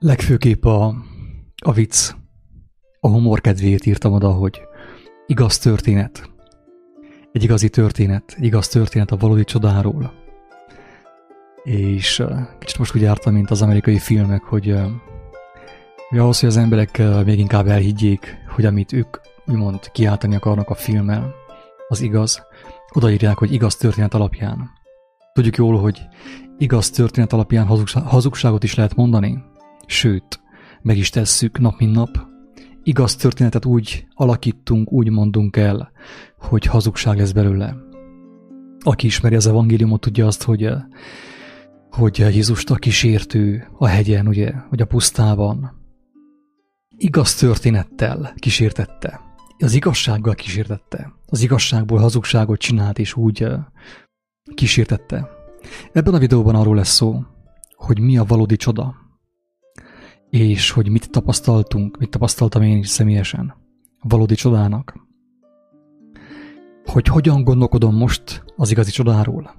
Legfőképp a, a vicc, a humor kedvéért írtam oda, hogy igaz történet. Egy igazi történet, egy igaz történet a valódi csodáról. És kicsit most úgy jártam, mint az amerikai filmek, hogy, hogy ahhoz, hogy az emberek még inkább elhiggyék, hogy amit ők úgymond kiáltani akarnak a filmmel, az igaz, odaírják, hogy igaz történet alapján. Tudjuk jól, hogy igaz történet alapján hazugságot is lehet mondani, sőt, meg is tesszük nap mint nap. Igaz történetet úgy alakítunk, úgy mondunk el, hogy hazugság lesz belőle. Aki ismeri az evangéliumot, tudja azt, hogy, hogy Jézust a kísértő a hegyen, ugye, vagy a pusztában, igaz történettel kísértette. Az igazsággal kísértette. Az igazságból hazugságot csinált, és úgy kísértette. Ebben a videóban arról lesz szó, hogy mi a valódi csoda, és hogy mit tapasztaltunk, mit tapasztaltam én is személyesen valódi csodának. Hogy hogyan gondolkodom most az igazi csodáról.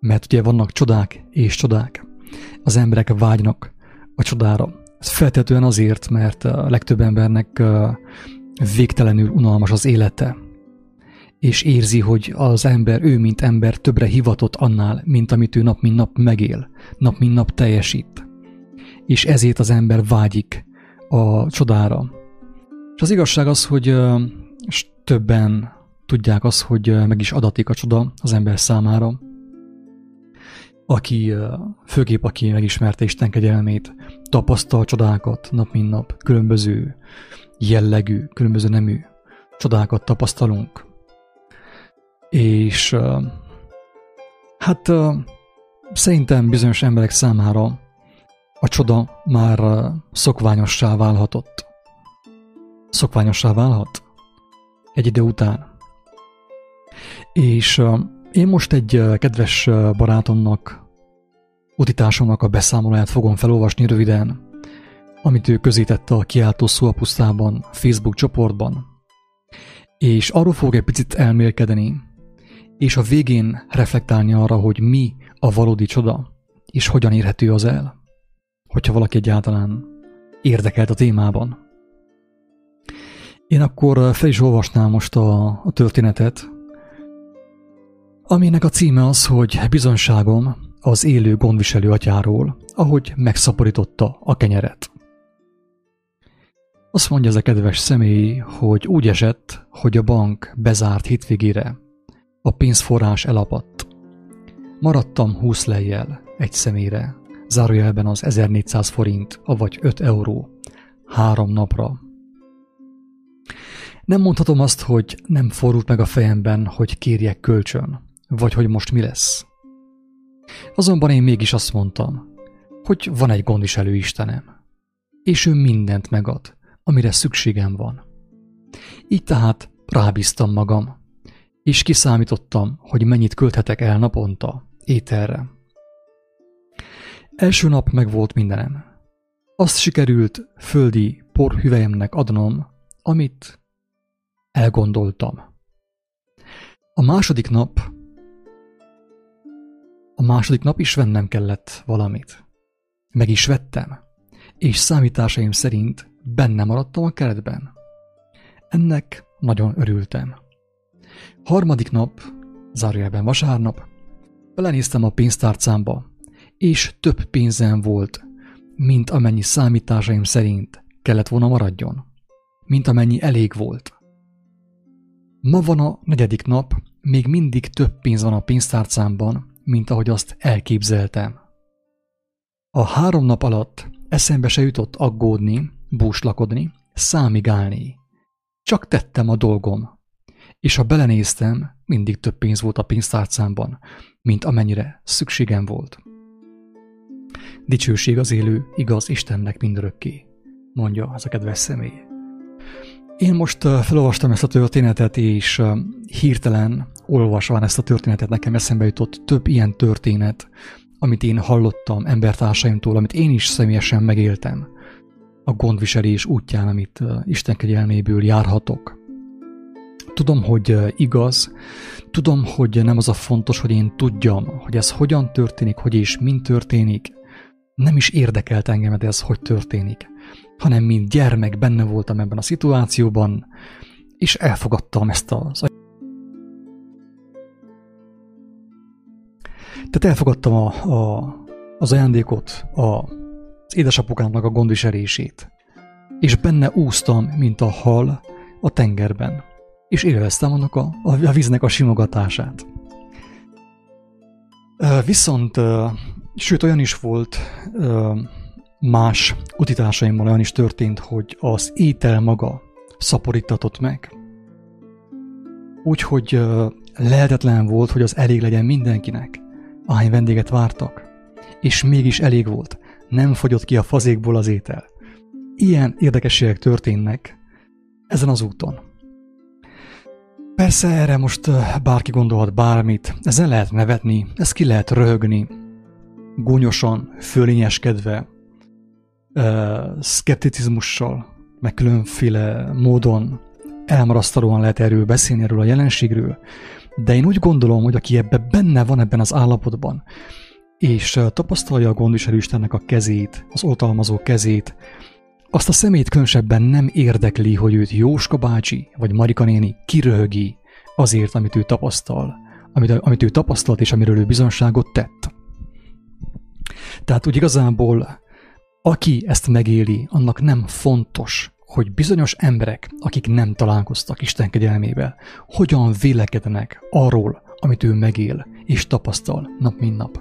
Mert ugye vannak csodák és csodák. Az emberek vágynak a csodára. Ez feltetően azért, mert a legtöbb embernek végtelenül unalmas az élete, és érzi, hogy az ember, ő mint ember többre hivatott annál, mint amit ő nap mint nap megél, nap mint nap teljesít. És ezért az ember vágyik a csodára. És az igazság az, hogy és többen tudják azt, hogy meg is adatik a csoda az ember számára, aki, főképp aki megismerte Isten kegyelmét, tapasztal csodákat nap mint nap, különböző jellegű, különböző nemű csodákat tapasztalunk. És hát szerintem bizonyos emberek számára a csoda már szokványossá válhatott. Szokványossá válhat egy idő után. És én most egy kedves barátomnak, utitásomnak a beszámolóját fogom felolvasni röviden, amit ő közítette a kiáltó szó Facebook csoportban. És arról fog egy picit elmélkedni, és a végén reflektálni arra, hogy mi a valódi csoda, és hogyan érhető az el, hogyha valaki egyáltalán érdekelt a témában. Én akkor fel is olvasnám most a, a történetet, aminek a címe az, hogy bizonságom az élő gondviselő atyáról, ahogy megszaporította a kenyeret. Azt mondja ez a kedves személy, hogy úgy esett, hogy a bank bezárt hétvégére. A pénzforrás elapadt. Maradtam 20 lejjel egy személyre, zárójelben az 1400 forint, avagy 5 euró, három napra. Nem mondhatom azt, hogy nem fordult meg a fejemben, hogy kérjek kölcsön, vagy hogy most mi lesz. Azonban én mégis azt mondtam, hogy van egy gondviselő Istenem, és ő mindent megad, amire szükségem van. Így tehát rábíztam magam, és kiszámítottam, hogy mennyit költhetek el naponta ételre. Első nap meg volt mindenem. Azt sikerült földi porhüvelyemnek adnom, amit elgondoltam. A második nap a második nap is vennem kellett valamit. Meg is vettem, és számításaim szerint benne maradtam a keretben. Ennek nagyon örültem. Harmadik nap, zárójelben vasárnap, belenéztem a pénztárcámba, és több pénzem volt, mint amennyi számításaim szerint kellett volna maradjon, mint amennyi elég volt. Ma van a negyedik nap, még mindig több pénz van a pénztárcámban, mint ahogy azt elképzeltem. A három nap alatt eszembe se jutott aggódni, búslakodni, számigálni. Csak tettem a dolgom. És ha belenéztem, mindig több pénz volt a pénztárcámban, mint amennyire szükségem volt. Dicsőség az élő, igaz Istennek mindörökké, mondja az a kedves személy. Én most felolvastam ezt a történetet, és hirtelen olvasván ezt a történetet nekem eszembe jutott több ilyen történet, amit én hallottam embertársaimtól, amit én is személyesen megéltem a gondviselés útján, amit Isten kegyelméből járhatok. Tudom, hogy igaz, tudom, hogy nem az a fontos, hogy én tudjam, hogy ez hogyan történik, hogy és mint történik, Nem is érdekelt engemet ez, hogy történik, hanem mint gyermek benne voltam ebben a szituációban, és elfogadtam ezt az Tehát elfogadtam a, a, az ajándékot, a, az édesapukámnak a gondviselését, és benne úsztam, mint a hal a tengerben, és élveztem annak a, a, a víznek a simogatását. Viszont, sőt olyan is volt, más utitásaimmal olyan is történt, hogy az étel maga szaporítatott meg. Úgyhogy lehetetlen volt, hogy az elég legyen mindenkinek, ahány vendéget vártak. És mégis elég volt, nem fogyott ki a fazékból az étel. Ilyen érdekességek történnek ezen az úton. Persze erre most bárki gondolhat bármit, ezen lehet nevetni, ezt ki lehet röhögni, gúnyosan, fölényeskedve, szkepticizmussal, meg különféle módon elmarasztalóan lehet erről beszélni, erről a jelenségről, de én úgy gondolom, hogy aki ebbe benne van ebben az állapotban, és tapasztalja a gondviselő Istennek a kezét, az oltalmazó kezét, azt a szemét különösebben nem érdekli, hogy őt Jóska bácsi vagy Marika néni kiröhögi azért, amit ő tapasztal, amit, amit ő tapasztalt és amiről ő bizonságot tett. Tehát úgy igazából, aki ezt megéli, annak nem fontos, hogy bizonyos emberek, akik nem találkoztak Isten kegyelmével, hogyan vélekednek arról, amit ő megél és tapasztal nap mint nap.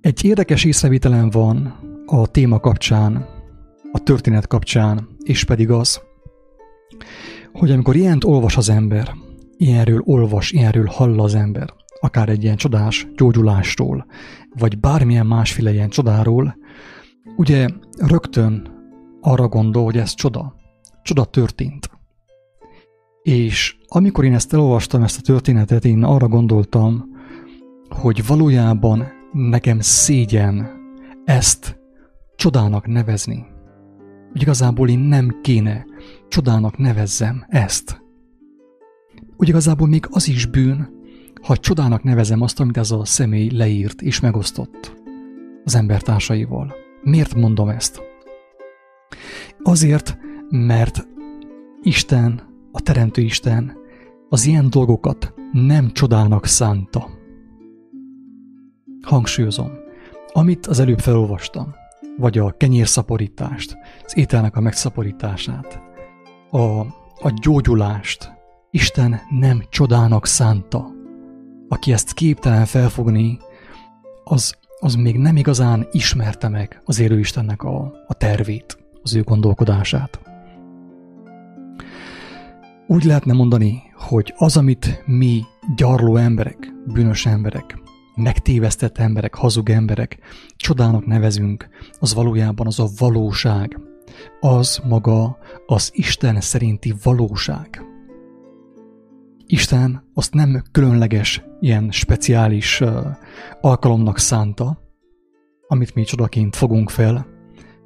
Egy érdekes észrevételem van a téma kapcsán, a történet kapcsán, és pedig az, hogy amikor ilyent olvas az ember, ilyenről olvas, ilyenről hall az ember, akár egy ilyen csodás gyógyulástól, vagy bármilyen másféle ilyen csodáról, ugye rögtön arra gondol, hogy ez csoda. Csoda történt. És amikor én ezt elolvastam, ezt a történetet, én arra gondoltam, hogy valójában nekem szégyen ezt csodának nevezni. Hogy igazából én nem kéne csodának nevezzem ezt. Úgy igazából még az is bűn, ha csodának nevezem azt, amit ez a személy leírt és megosztott az embertársaival. Miért mondom ezt? Azért, mert Isten, a Teremtő Isten az ilyen dolgokat nem csodának szánta. Hangsúlyozom, amit az előbb felolvastam, vagy a kenyérszaporítást, az ételnek a megszaporítását, a, a gyógyulást Isten nem csodának szánta. Aki ezt képtelen felfogni, az, az még nem igazán ismerte meg az élő Istennek a, a tervét az ő gondolkodását. Úgy lehetne mondani, hogy az, amit mi gyarló emberek, bűnös emberek, megtévesztett emberek, hazug emberek csodának nevezünk, az valójában az a valóság. Az maga az Isten szerinti valóság. Isten azt nem különleges, ilyen speciális alkalomnak szánta, amit mi csodaként fogunk fel,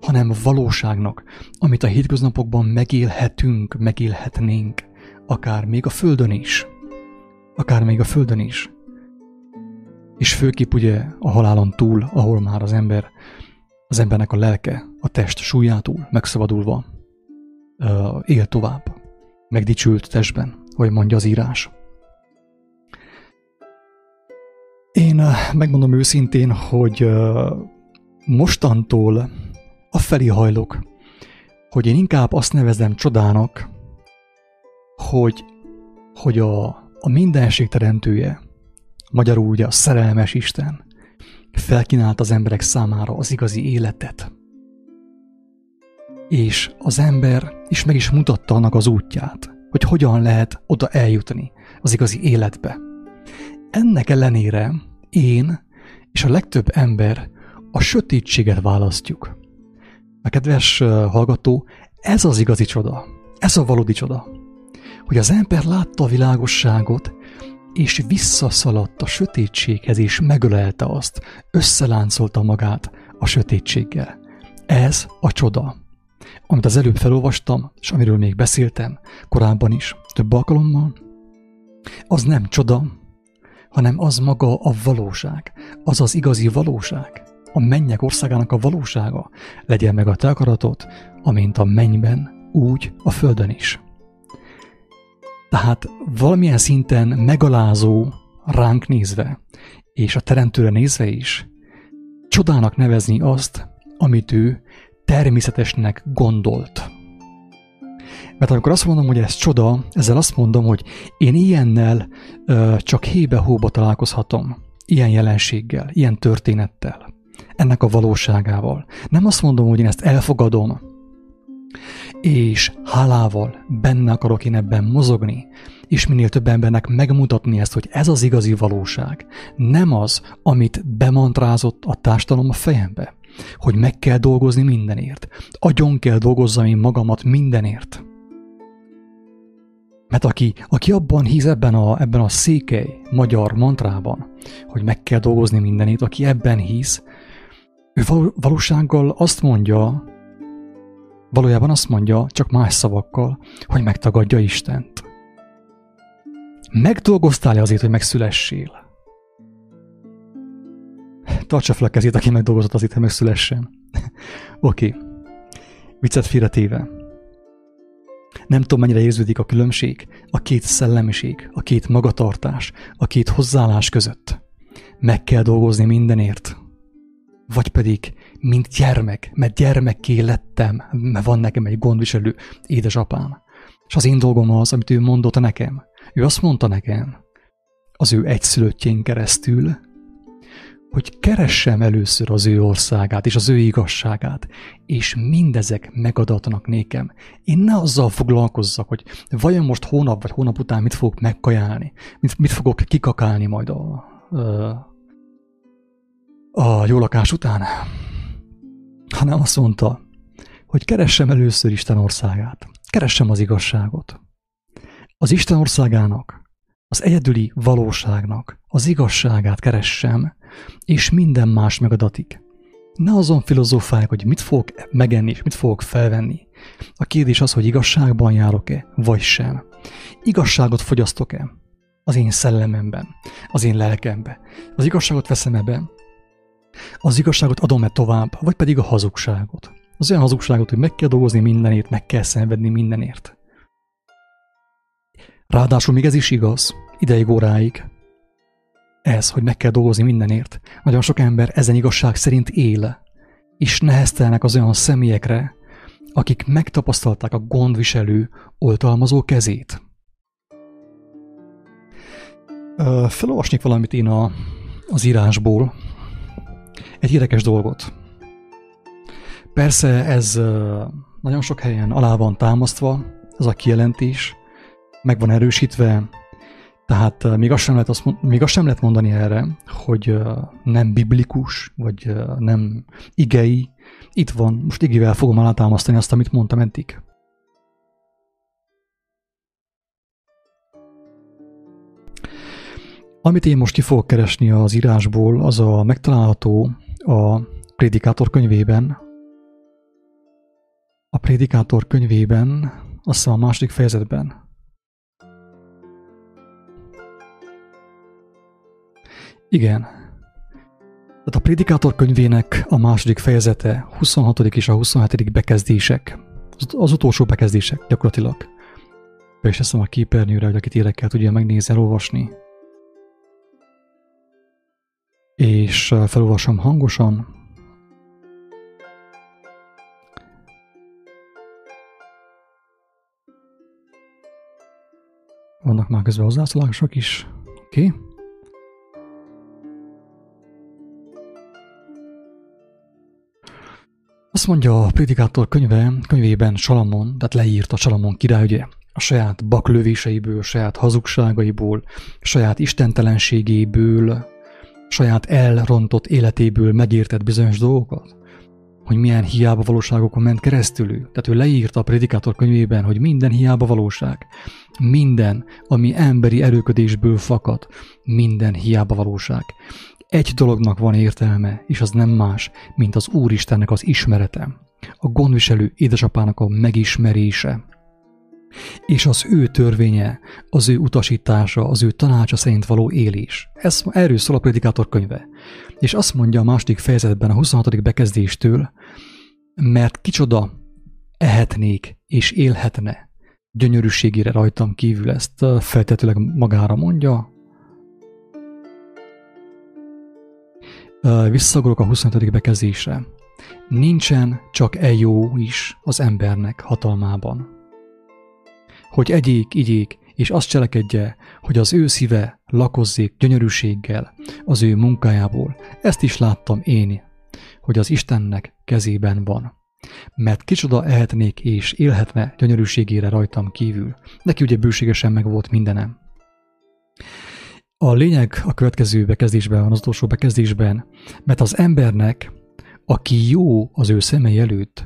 hanem valóságnak, amit a hétköznapokban megélhetünk, megélhetnénk, akár még a Földön is. Akár még a Földön is. És főképp ugye a halálon túl, ahol már az ember, az embernek a lelke, a test súlyától megszabadulva él tovább, megdicsült testben, hogy mondja az írás. Én uh, megmondom őszintén, hogy uh, mostantól afelé hajlok, hogy én inkább azt nevezem csodának, hogy, hogy a, a mindenség teremtője, magyarul ugye a szerelmes Isten, felkínált az emberek számára az igazi életet. És az ember is meg is mutatta annak az útját, hogy hogyan lehet oda eljutni az igazi életbe. Ennek ellenére én és a legtöbb ember a sötétséget választjuk. A kedves hallgató, ez az igazi csoda, ez a valódi csoda, hogy az ember látta a világosságot, és visszaszaladt a sötétséghez, és megölelte azt, összeláncolta magát a sötétséggel. Ez a csoda, amit az előbb felolvastam, és amiről még beszéltem korábban is, több alkalommal, az nem csoda, hanem az maga a valóság, az az igazi valóság, a mennyek országának a valósága. Legyen meg a te akaratod, amint a mennyben, úgy a földön is. Tehát valamilyen szinten megalázó ránk nézve, és a teremtőre nézve is, csodának nevezni azt, amit ő természetesnek gondolt. Mert amikor azt mondom, hogy ez csoda, ezzel azt mondom, hogy én ilyennel ö, csak hébe-hóba találkozhatom, ilyen jelenséggel, ilyen történettel, ennek a valóságával. Nem azt mondom, hogy én ezt elfogadom, és hálával benne akarok én ebben mozogni, és minél több embernek megmutatni ezt, hogy ez az igazi valóság. Nem az, amit bemantrázott a társadalom a fejembe, hogy meg kell dolgozni mindenért. Agyon kell dolgozzam én magamat mindenért. Mert aki, aki abban hisz ebben a, ebben a székely magyar mantrában, hogy meg kell dolgozni mindenét, aki ebben hisz, ő valósággal azt mondja, valójában azt mondja, csak más szavakkal, hogy megtagadja Istent. Megdolgoztál-e azért, hogy megszülessél? Tartsa fel a kezét, aki megdolgozott azért, hogy megszülessen. Oké. okay. Viccet félretéve. Nem tudom, mennyire érződik a különbség a két szellemiség, a két magatartás, a két hozzáállás között. Meg kell dolgozni mindenért. Vagy pedig, mint gyermek, mert gyermekké lettem, mert van nekem egy gondviselő édesapám. És az én dolgom az, amit ő mondott nekem. Ő azt mondta nekem, az ő egyszülöttjén keresztül, hogy keressem először az ő országát és az ő igazságát, és mindezek megadatnak nékem. Én ne azzal foglalkozzak, hogy vajon most hónap vagy hónap után mit fogok megkajálni, mit, mit fogok kikakálni majd a, a, a jó lakás után, hanem azt mondta, hogy keressem először Isten országát, keressem az igazságot. Az Isten országának, az egyedüli valóságnak, az igazságát keressem, és minden más megadatik. Ne azon filozófálják, hogy mit fogok megenni, és mit fogok felvenni. A kérdés az, hogy igazságban járok-e, vagy sem. Igazságot fogyasztok-e az én szellememben, az én lelkembe. Az igazságot veszem ebbe, az igazságot adom-e tovább, vagy pedig a hazugságot. Az olyan hazugságot, hogy meg kell dolgozni mindenért, meg kell szenvedni mindenért. Ráadásul még ez is igaz, ideig óráig, ez, hogy meg kell dolgozni mindenért. Nagyon sok ember ezen igazság szerint él, és neheztelnek az olyan személyekre, akik megtapasztalták a gondviselő, oltalmazó kezét. Felolvasnék valamit én a, az írásból, egy érdekes dolgot. Persze ez nagyon sok helyen alá van támasztva, ez a kijelentés, meg van erősítve, tehát még azt, sem lehet azt, még azt sem lehet mondani erre, hogy nem biblikus, vagy nem igei. Itt van, most igével fogom alátámasztani azt, amit mondtam eddig. Amit én most ki fogok keresni az írásból, az a megtalálható a Prédikátor könyvében. A Prédikátor könyvében, azt hiszem a második fejezetben. Igen. Tehát a Prédikátor könyvének a második fejezete, 26. és a 27. bekezdések, az utolsó bekezdések gyakorlatilag. Be is teszem a képernyőre, hogy akit érdekel tudja megnézni, elolvasni. És felolvasom hangosan. Vannak már közben hozzászólások is. Oké. Okay. Azt mondja a Prédikátor könyve, könyvében Salamon, tehát leírta Salamon király, ugye a saját baklövéseiből, saját hazugságaiból, saját istentelenségéből, saját elrontott életéből megértett bizonyos dolgokat? Hogy milyen hiába valóságokon ment keresztül. Tehát ő leírta a Prédikátor könyvében, hogy minden hiába valóság, minden, ami emberi erőködésből fakad, minden hiába valóság. Egy dolognak van értelme, és az nem más, mint az Úristennek az ismerete, a gondviselő édesapának a megismerése. és az ő törvénye, az ő utasítása, az ő tanácsa szerint való élés. Ez erről szól a Predikátor könyve. És azt mondja a második fejezetben a 26. bekezdéstől, mert kicsoda ehetnék és élhetne gyönyörűségére rajtam kívül, ezt feltetőleg magára mondja. Visszagorok a 25. bekezdésre. Nincsen csak e jó is az embernek hatalmában. Hogy egyék, igyék, és azt cselekedje, hogy az ő szíve lakozzék gyönyörűséggel az ő munkájából. Ezt is láttam én, hogy az Istennek kezében van. Mert kicsoda ehetnék és élhetne gyönyörűségére rajtam kívül. Neki ugye bőségesen meg volt mindenem. A lényeg a következő bekezdésben az utolsó bekezdésben, mert az embernek, aki jó az ő szemei előtt,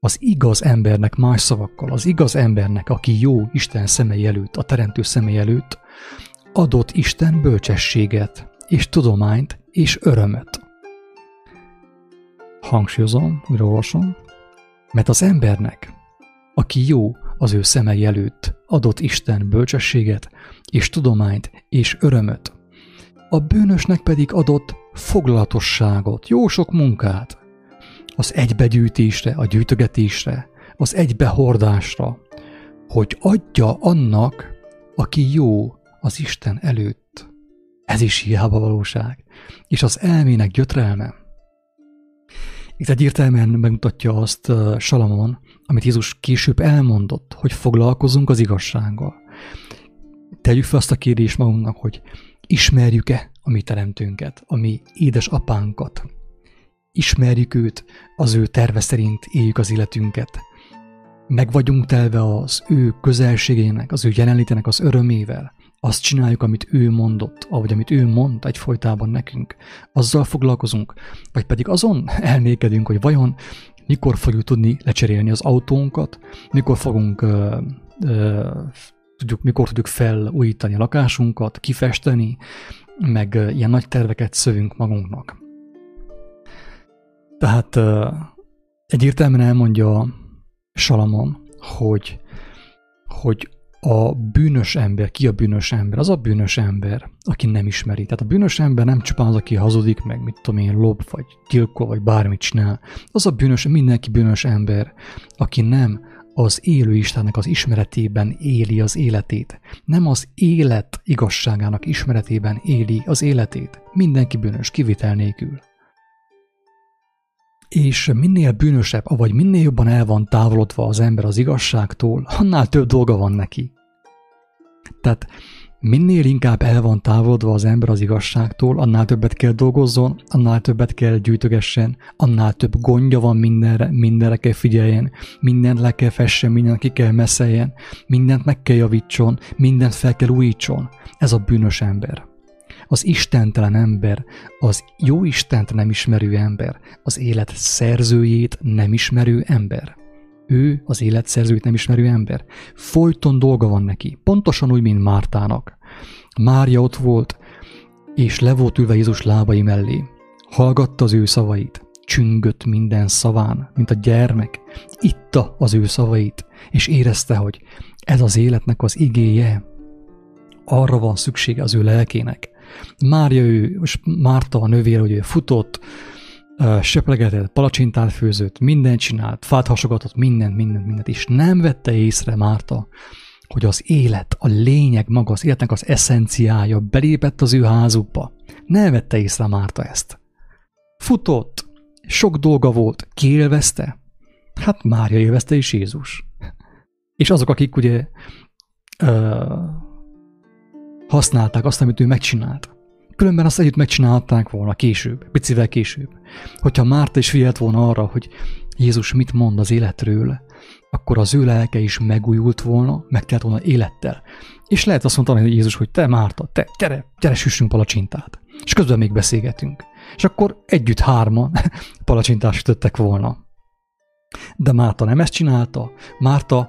az igaz embernek más szavakkal, az igaz embernek, aki jó Isten szemei előtt, a Teremtő szemei előtt, adott Isten bölcsességet, és tudományt, és örömöt. Hangsúlyozom, újra olvasom, mert az embernek, aki jó az ő szemei előtt, adott Isten bölcsességet, és tudományt, és örömöt. A bűnösnek pedig adott foglalatosságot, jó sok munkát, az egybegyűjtésre, a gyűjtögetésre, az egybehordásra, hogy adja annak, aki jó az Isten előtt. Ez is hiába valóság. És az elmének gyötrelme. Itt egyértelműen megmutatja azt Salamon, amit Jézus később elmondott, hogy foglalkozunk az igazsággal. Tegyük fel azt a kérdést magunknak, hogy ismerjük-e a mi teremtőnket, a mi édes apánkat, ismerjük őt, az ő terve szerint éljük az életünket. Meg vagyunk telve az ő közelségének, az ő jelenlétének az örömével. Azt csináljuk, amit ő mondott, ahogy amit ő mond egyfolytában nekünk. Azzal foglalkozunk, vagy pedig azon elmékedünk, hogy vajon mikor fogjuk tudni lecserélni az autónkat, mikor fogunk ö, ö, tudjuk, mikor tudjuk felújítani a lakásunkat, kifesteni, meg ilyen nagy terveket szövünk magunknak. Tehát egyértelműen elmondja Salamon, hogy, hogy a bűnös ember, ki a bűnös ember? Az a bűnös ember, aki nem ismeri. Tehát a bűnös ember nem csupán az, aki hazudik, meg mit tudom én, lob, vagy gyilkol, vagy bármit csinál. Az a bűnös, mindenki bűnös ember, aki nem az élő Istennek az ismeretében éli az életét. Nem az élet igazságának ismeretében éli az életét. Mindenki bűnös, kivitel nélkül és minél bűnösebb, vagy minél jobban el van távolodva az ember az igazságtól, annál több dolga van neki. Tehát minél inkább el van távolodva az ember az igazságtól, annál többet kell dolgozzon, annál többet kell gyűjtögessen, annál több gondja van mindenre, mindenre kell figyeljen, mindent le kell fessen, mindent ki kell messzeljen, mindent meg kell javítson, mindent fel kell újítson. Ez a bűnös ember az istentelen ember, az jó Istent nem ismerő ember, az élet szerzőjét nem ismerő ember. Ő az élet szerzőjét nem ismerő ember. Folyton dolga van neki, pontosan úgy, mint Mártának. Mária ott volt, és le volt ülve Jézus lábai mellé. Hallgatta az ő szavait, csüngött minden szaván, mint a gyermek, itta az ő szavait, és érezte, hogy ez az életnek az igéje. Arra van szüksége az ő lelkének, Mária, ő, Márta a nővér, hogy ő futott, söplegetett, palacsintát főzött, mindent csinált, fát hasogatott, mindent, mindent, mindent, és nem vette észre Márta, hogy az élet, a lényeg maga, az életnek az eszenciája belépett az ő házukba. Nem vette észre Márta ezt. Futott, sok dolga volt, ki? Hát Mária élvezte is Jézus. És azok, akik ugye ö, használták azt, amit ő megcsinált. Különben azt együtt megcsinálták volna később, picivel később. Hogyha Márta is figyelt volna arra, hogy Jézus mit mond az életről, akkor az ő lelke is megújult volna, megtelt volna élettel. És lehet azt mondani, hogy Jézus, hogy te Márta, te, gyere, gyere süssünk palacsintát. És közben még beszélgetünk. És akkor együtt hárman palacsintát sütöttek volna. De Márta nem ezt csinálta. Márta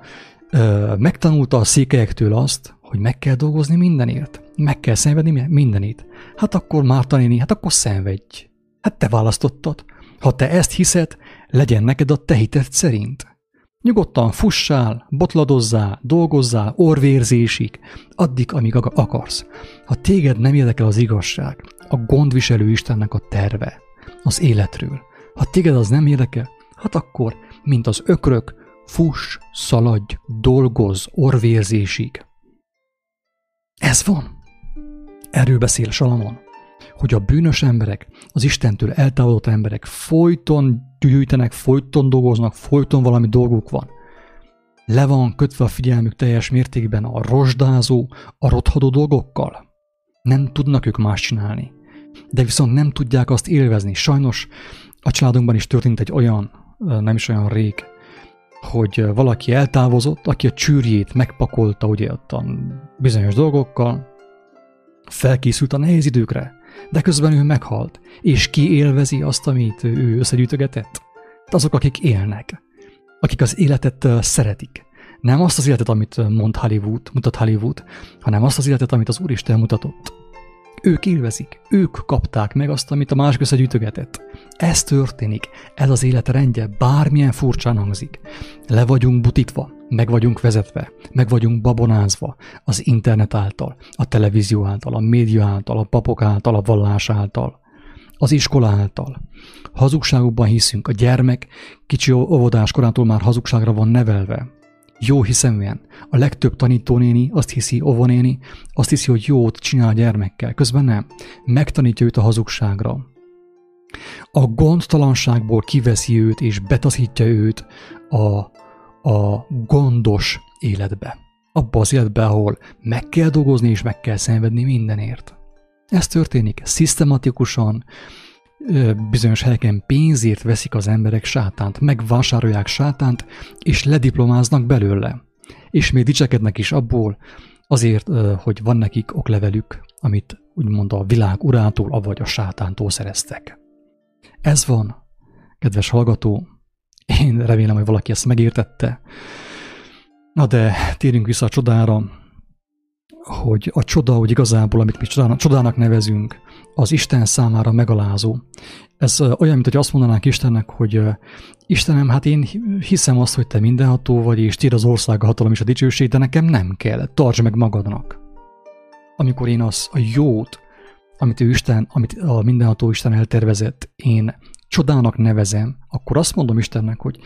ö, megtanulta a székelyektől azt, hogy meg kell dolgozni mindenért. Meg kell szenvedni mindenit. Hát akkor Márta néni, hát akkor szenvedj. Hát te választottad. Ha te ezt hiszed, legyen neked a te hited szerint. Nyugodtan fussál, botladozzál, dolgozzál, orvérzésig, addig, amíg akarsz. Ha téged nem érdekel az igazság, a gondviselő Istennek a terve, az életről, ha téged az nem érdekel, hát akkor, mint az ökrök, fuss, szaladj, dolgozz, orvérzésig. Ez van. Erről beszél Salamon, hogy a bűnös emberek, az Istentől eltávolodott emberek folyton gyűjtenek, folyton dolgoznak, folyton valami dolguk van. Le van kötve a figyelmük teljes mértékben a rozsdázó, a rothadó dolgokkal. Nem tudnak ők más csinálni. De viszont nem tudják azt élvezni. Sajnos a családunkban is történt egy olyan, nem is olyan rég, hogy valaki eltávozott, aki a csűrjét megpakolta ugye ott a bizonyos dolgokkal, felkészült a nehéz időkre, de közben ő meghalt, és ki élvezi azt, amit ő összegyűjtögetett? Azok, akik élnek, akik az életet szeretik. Nem azt az életet, amit mond Hollywood, mutat Hollywood, hanem azt az életet, amit az Úristen mutatott. Ők élvezik, ők kapták meg azt, amit a másik összegyűjtögetett. Ez történik, ez az élet rendje, bármilyen furcsán hangzik. Le vagyunk butítva, meg vagyunk vezetve, meg vagyunk babonázva az internet által, a televízió által, a média által, a papok által, a vallás által, az iskola által. Hazugságokban hiszünk, a gyermek kicsi óvodás korától már hazugságra van nevelve. Jó hiszeműen. A legtöbb tanítónéni azt hiszi, óvonéni, azt hiszi, hogy jót csinál a gyermekkel. Közben nem. Megtanítja őt a hazugságra. A gondtalanságból kiveszi őt és betaszítja őt a a gondos életbe. Abba az életbe, ahol meg kell dolgozni és meg kell szenvedni mindenért. Ez történik szisztematikusan, bizonyos helyeken pénzért veszik az emberek sátánt, megvásárolják sátánt, és lediplomáznak belőle. És még dicsekednek is abból, azért, hogy van nekik oklevelük, amit úgymond a világ urától, avagy a sátántól szereztek. Ez van, kedves hallgató, én remélem, hogy valaki ezt megértette. Na de térjünk vissza a csodára, hogy a csoda, hogy igazából, amit mi csodának, csodának nevezünk, az Isten számára megalázó. Ez olyan, mint hogy azt mondanánk Istennek, hogy Istenem, hát én hiszem azt, hogy te mindenható vagy, és tiéd az ország, a hatalom és a dicsőség, de nekem nem kell, tartsd meg magadnak. Amikor én az a jót, amit ő Isten, amit a mindenható Isten eltervezett, én csodának nevezem, akkor azt mondom Istennek, hogy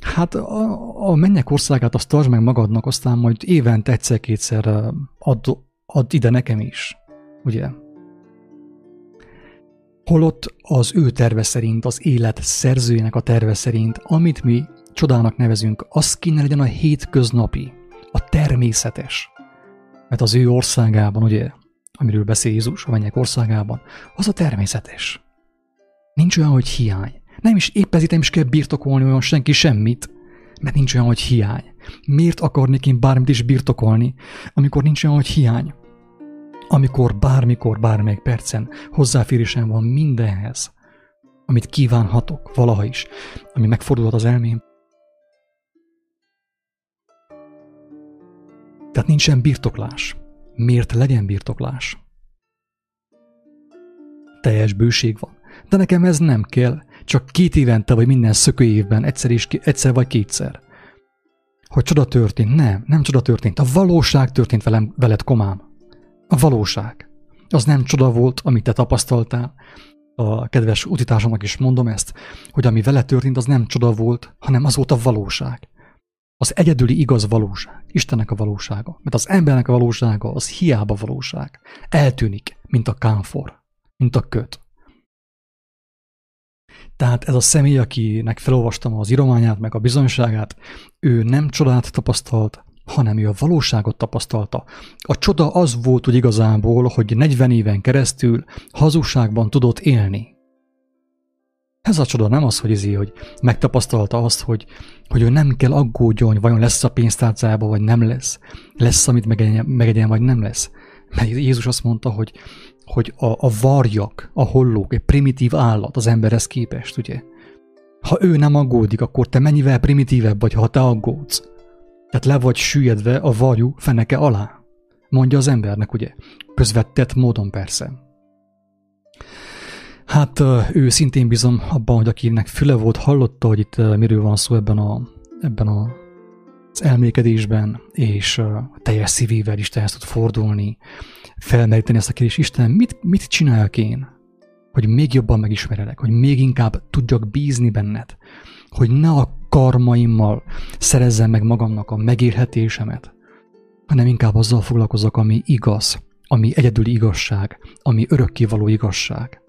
hát a, a mennyek országát azt tartsd meg magadnak, aztán majd évente egyszer-kétszer add, add ide nekem is. Ugye? Holott az ő terve szerint, az élet szerzőjének a terve szerint, amit mi csodának nevezünk, az kéne legyen a hétköznapi, a természetes. Mert az ő országában, ugye, amiről beszél Jézus a mennyek országában, az a természetes. Nincs olyan, hogy hiány. Nem is épp ezért nem is kell birtokolni olyan senki semmit, mert nincs olyan, hogy hiány. Miért akarnék én bármit is birtokolni, amikor nincs olyan, hogy hiány? Amikor bármikor, bármelyik percen hozzáférésem van mindenhez, amit kívánhatok valaha is, ami megfordulhat az elmém. Tehát nincsen birtoklás. Miért legyen birtoklás? Teljes bőség van. De nekem ez nem kell, csak két évente vagy minden szökő évben, egyszer, is, egyszer vagy kétszer. Hogy csoda történt? Nem, nem csoda történt. A valóság történt velem, veled, komám. A valóság. Az nem csoda volt, amit te tapasztaltál. A kedves utitársamnak is mondom ezt, hogy ami vele történt, az nem csoda volt, hanem az volt a valóság. Az egyedüli igaz valóság. Istennek a valósága. Mert az embernek a valósága az hiába valóság. Eltűnik, mint a kámfor, mint a köt. Tehát ez a személy, akinek felolvastam az írományát, meg a bizonyságát, ő nem csodát tapasztalt, hanem ő a valóságot tapasztalta. A csoda az volt hogy igazából, hogy 40 éven keresztül hazugságban tudott élni. Ez a csoda nem az, hogy izé, hogy megtapasztalta azt, hogy, hogy ő nem kell aggódjon, vajon lesz a pénztárcába, vagy nem lesz. Lesz, amit megegyen, megegyen vagy nem lesz. Mert Jézus azt mondta, hogy hogy a, a varjak, a hollók, egy primitív állat az emberhez képest, ugye? Ha ő nem aggódik, akkor te mennyivel primitívebb vagy, ha te aggódsz? Tehát le vagy süllyedve a varjú feneke alá. Mondja az embernek, ugye? Közvetett módon persze. Hát ő szintén bizom abban, hogy akinek füle volt, hallotta, hogy itt miről van szó ebben a ebben a, az elmékedésben, és teljes szívével Istenhez tud fordulni, felmeríteni ezt a kérdést, Isten, mit, mit csináljak én, hogy még jobban megismerelek, hogy még inkább tudjak bízni benned, hogy ne a karmaimmal szerezzem meg magamnak a megélhetésemet, hanem inkább azzal foglalkozok, ami igaz, ami egyedüli igazság, ami örökkévaló igazság.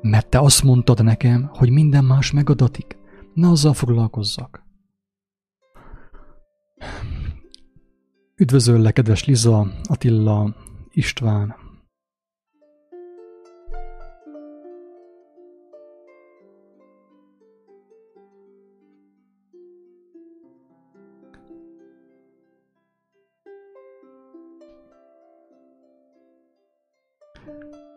Mert te azt mondtad nekem, hogy minden más megadatik. Ne azzal foglalkozzak. Üdvözöllek, kedves Liza, Attila, István, Música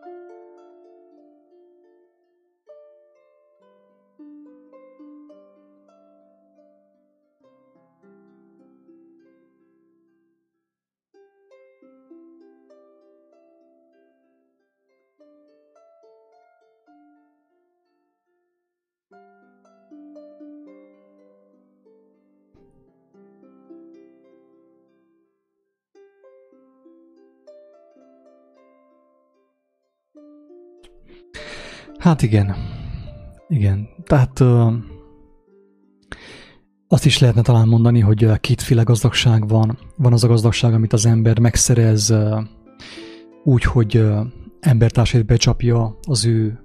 Hát igen. Igen. Tehát uh, azt is lehetne talán mondani, hogy kétféle gazdagság van. Van az a gazdagság, amit az ember megszerez uh, úgy, hogy uh, embertársait becsapja, az ő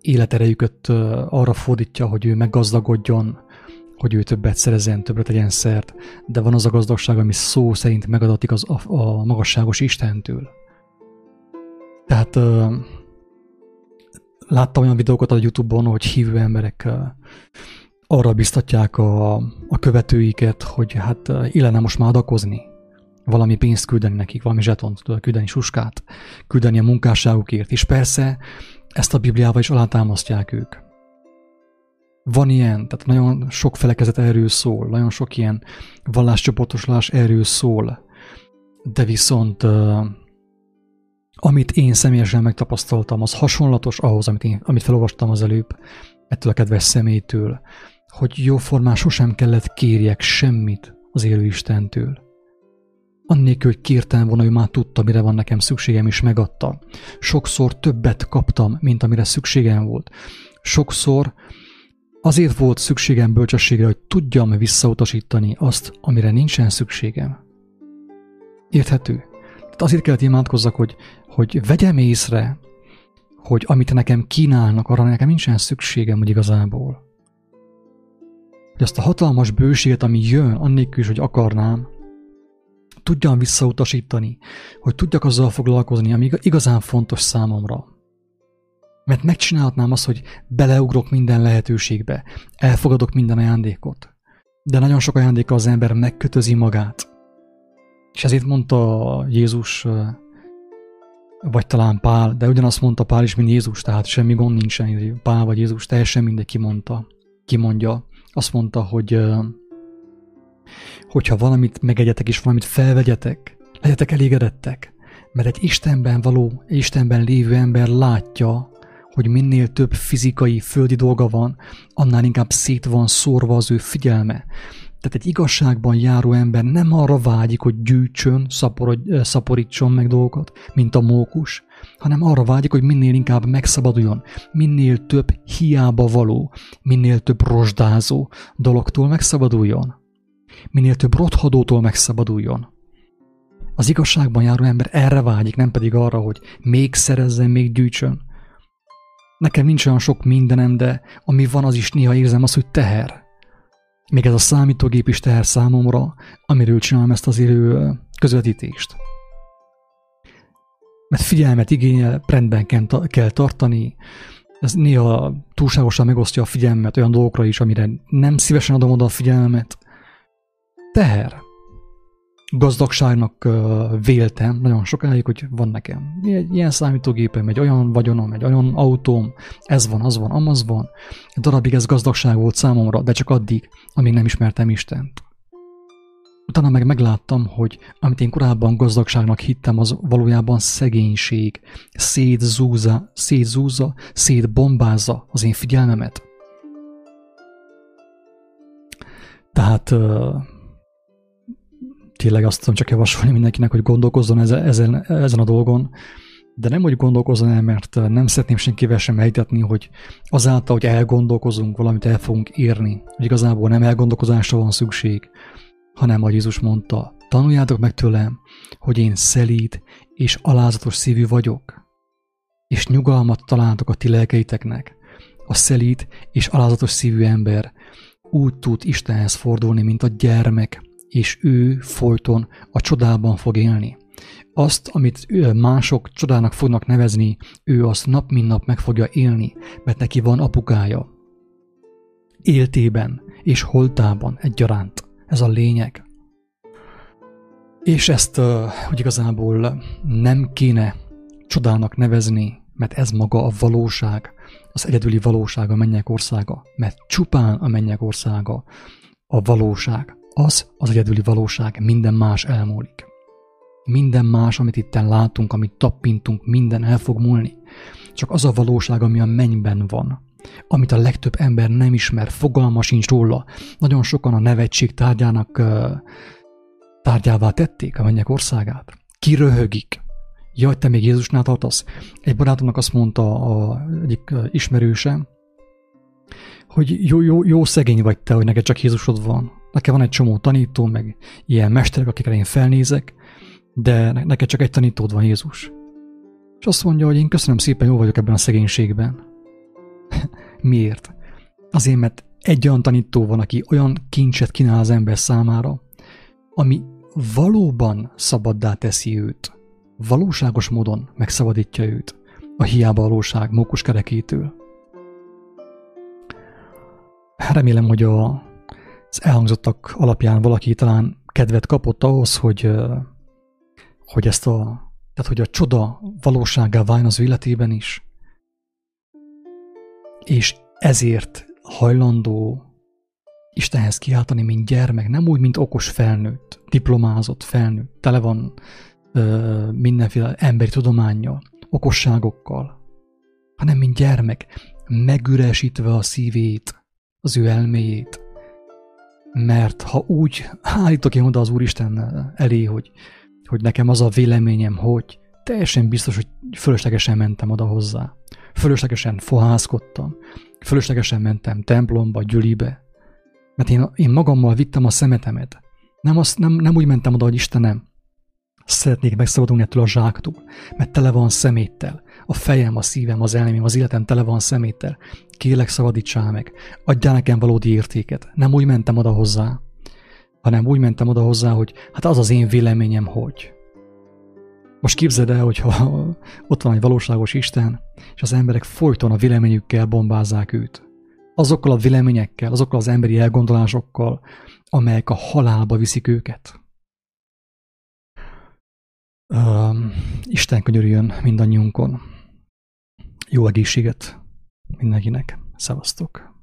életerejüket uh, arra fordítja, hogy ő meggazdagodjon, hogy ő többet szerezzen, többet tegyen szert, de van az a gazdagság, ami szó szerint megadatik az, a, a magasságos Istentől. Tehát uh, láttam olyan videókat a Youtube-on, hogy hívő emberek arra biztatják a, a követőiket, hogy hát illene most már adakozni, valami pénzt küldeni nekik, valami zsetont küldeni, suskát, küldeni a munkásságukért. És persze ezt a Bibliával is alátámasztják ők. Van ilyen, tehát nagyon sok felekezet erről szól, nagyon sok ilyen valláscsoportosulás erről szól, de viszont amit én személyesen megtapasztaltam, az hasonlatos ahhoz, amit, én, amit felolvastam az előbb, ettől a kedves személytől, hogy jóformán sosem kellett kérjek semmit az élő Istentől. Annélkül, hogy kértem volna, ő már tudta, mire van nekem szükségem, és megadta. Sokszor többet kaptam, mint amire szükségem volt. Sokszor azért volt szükségem bölcsességre, hogy tudjam visszautasítani azt, amire nincsen szükségem. Érthető? Tehát azért kellett imádkozzak, hogy, hogy vegyem észre, hogy amit nekem kínálnak, arra nekem nincsen szükségem, hogy igazából. Hogy azt a hatalmas bőséget, ami jön, annélkül is, hogy akarnám, tudjam visszautasítani, hogy tudjak azzal foglalkozni, ami igazán fontos számomra. Mert megcsinálhatnám azt, hogy beleugrok minden lehetőségbe, elfogadok minden ajándékot. De nagyon sok ajándéka az ember megkötözi magát. És ezért mondta Jézus, vagy talán Pál, de ugyanazt mondta Pál is, mint Jézus, tehát semmi gond nincsen, Pál vagy Jézus, teljesen mindegy kimondta, kimondja. Azt mondta, hogy hogyha valamit megegyetek és valamit felvegyetek, legyetek elégedettek, mert egy Istenben való, Istenben lévő ember látja, hogy minél több fizikai, földi dolga van, annál inkább szét van szórva az ő figyelme. Tehát egy igazságban járó ember nem arra vágyik, hogy gyűjtsön, szaporítson meg dolgokat, mint a mókus, hanem arra vágyik, hogy minél inkább megszabaduljon, minél több hiába való, minél több rozsdázó dologtól megszabaduljon, minél több rothadótól megszabaduljon. Az igazságban járó ember erre vágyik, nem pedig arra, hogy még szerezzen, még gyűjtsön. Nekem nincs olyan sok mindenem, de ami van, az is néha érzem azt, hogy teher. Még ez a számítógép is teher számomra, amiről csinálom ezt az élő közvetítést. Mert figyelmet igényel, rendben kell tartani, ez néha túlságosan megosztja a figyelmet olyan dolgokra is, amire nem szívesen adom oda a figyelmet. Teher gazdagságnak véltem nagyon sokáig, hogy van nekem egy ilyen számítógépem, egy olyan vagyonom, egy olyan autóm, ez van, az van, amaz van. Egy darabig ez gazdagság volt számomra, de csak addig, amíg nem ismertem Istent. Utána meg megláttam, hogy amit én korábban gazdagságnak hittem, az valójában szegénység, szétzúza, szétzúza, szétbombázza az én figyelmemet. Tehát tényleg azt tudom csak javasolni mindenkinek, hogy gondolkozzon ezen, ezen, a dolgon, de nem úgy gondolkozzon el, mert nem szeretném senkivel sem ejtetni, hogy azáltal, hogy elgondolkozunk, valamit el fogunk érni, hogy igazából nem elgondolkozásra van szükség, hanem, ahogy Jézus mondta, tanuljátok meg tőlem, hogy én szelíd és alázatos szívű vagyok, és nyugalmat találtok a ti lelkeiteknek. A szelíd és alázatos szívű ember úgy tud Istenhez fordulni, mint a gyermek, és ő folyton a csodában fog élni. Azt, amit mások csodának fognak nevezni, ő azt nap mint nap meg fogja élni, mert neki van apukája. Éltében és holtában egyaránt. Ez a lényeg. És ezt, hogy igazából nem kéne csodának nevezni, mert ez maga a valóság, az egyedüli valóság a mennyek országa, mert csupán a mennyek országa a valóság. Az az egyedüli valóság, minden más elmúlik. Minden más, amit itten látunk, amit tappintunk, minden el fog múlni. Csak az a valóság, ami a mennyben van, amit a legtöbb ember nem ismer, fogalma sincs róla. Nagyon sokan a nevetség tárgyának tárgyává tették a mennyek országát. Kiröhögik. Jaj, te még Jézusnál tartasz? Egy barátomnak azt mondta a egyik ismerőse, hogy jó, jó, jó szegény vagy te, hogy neked csak Jézusod van. Nekem van egy csomó tanító, meg ilyen mesterek, akikre én felnézek, de neked csak egy tanítód van Jézus. És azt mondja, hogy én köszönöm szépen, jó vagyok ebben a szegénységben. Miért? Azért, mert egy olyan tanító van, aki olyan kincset kínál az ember számára, ami valóban szabaddá teszi őt. Valóságos módon megszabadítja őt a hiába valóság mókus kerekétől. Remélem, hogy a, az elhangzottak alapján valaki talán kedvet kapott ahhoz, hogy, hogy ezt a, tehát hogy a csoda valóságá váljon az életében is, és ezért hajlandó Istenhez kiáltani, mint gyermek, nem úgy, mint okos felnőtt, diplomázott felnőtt, tele van ö, mindenféle emberi tudományjal, okosságokkal, hanem mint gyermek, megüresítve a szívét, az ő elméjét. Mert ha úgy állítok én oda az Úristen elé, hogy, hogy nekem az a véleményem, hogy teljesen biztos, hogy fölöslegesen mentem oda hozzá. Fölöslegesen fohászkodtam, fölöslegesen mentem templomba, gyülibe, mert én, én magammal vittem a szemetemet. Nem, azt, nem, nem úgy mentem oda, hogy Istenem, szeretnék megszabadulni ettől a zsáktól, mert tele van szeméttel. A fejem, a szívem, az elmém, az életem tele van szeméttel. Kélek, szabadítsál meg. Adjál nekem valódi értéket. Nem úgy mentem oda hozzá, hanem úgy mentem oda hozzá, hogy hát az az én véleményem, hogy. Most képzeld el, hogyha ott van egy valóságos Isten, és az emberek folyton a véleményükkel bombázzák őt azokkal a véleményekkel, azokkal az emberi elgondolásokkal, amelyek a halálba viszik őket. Uh, Isten könyörüljön mindannyiunkon. Jó egészséget mindenkinek. Szevasztok!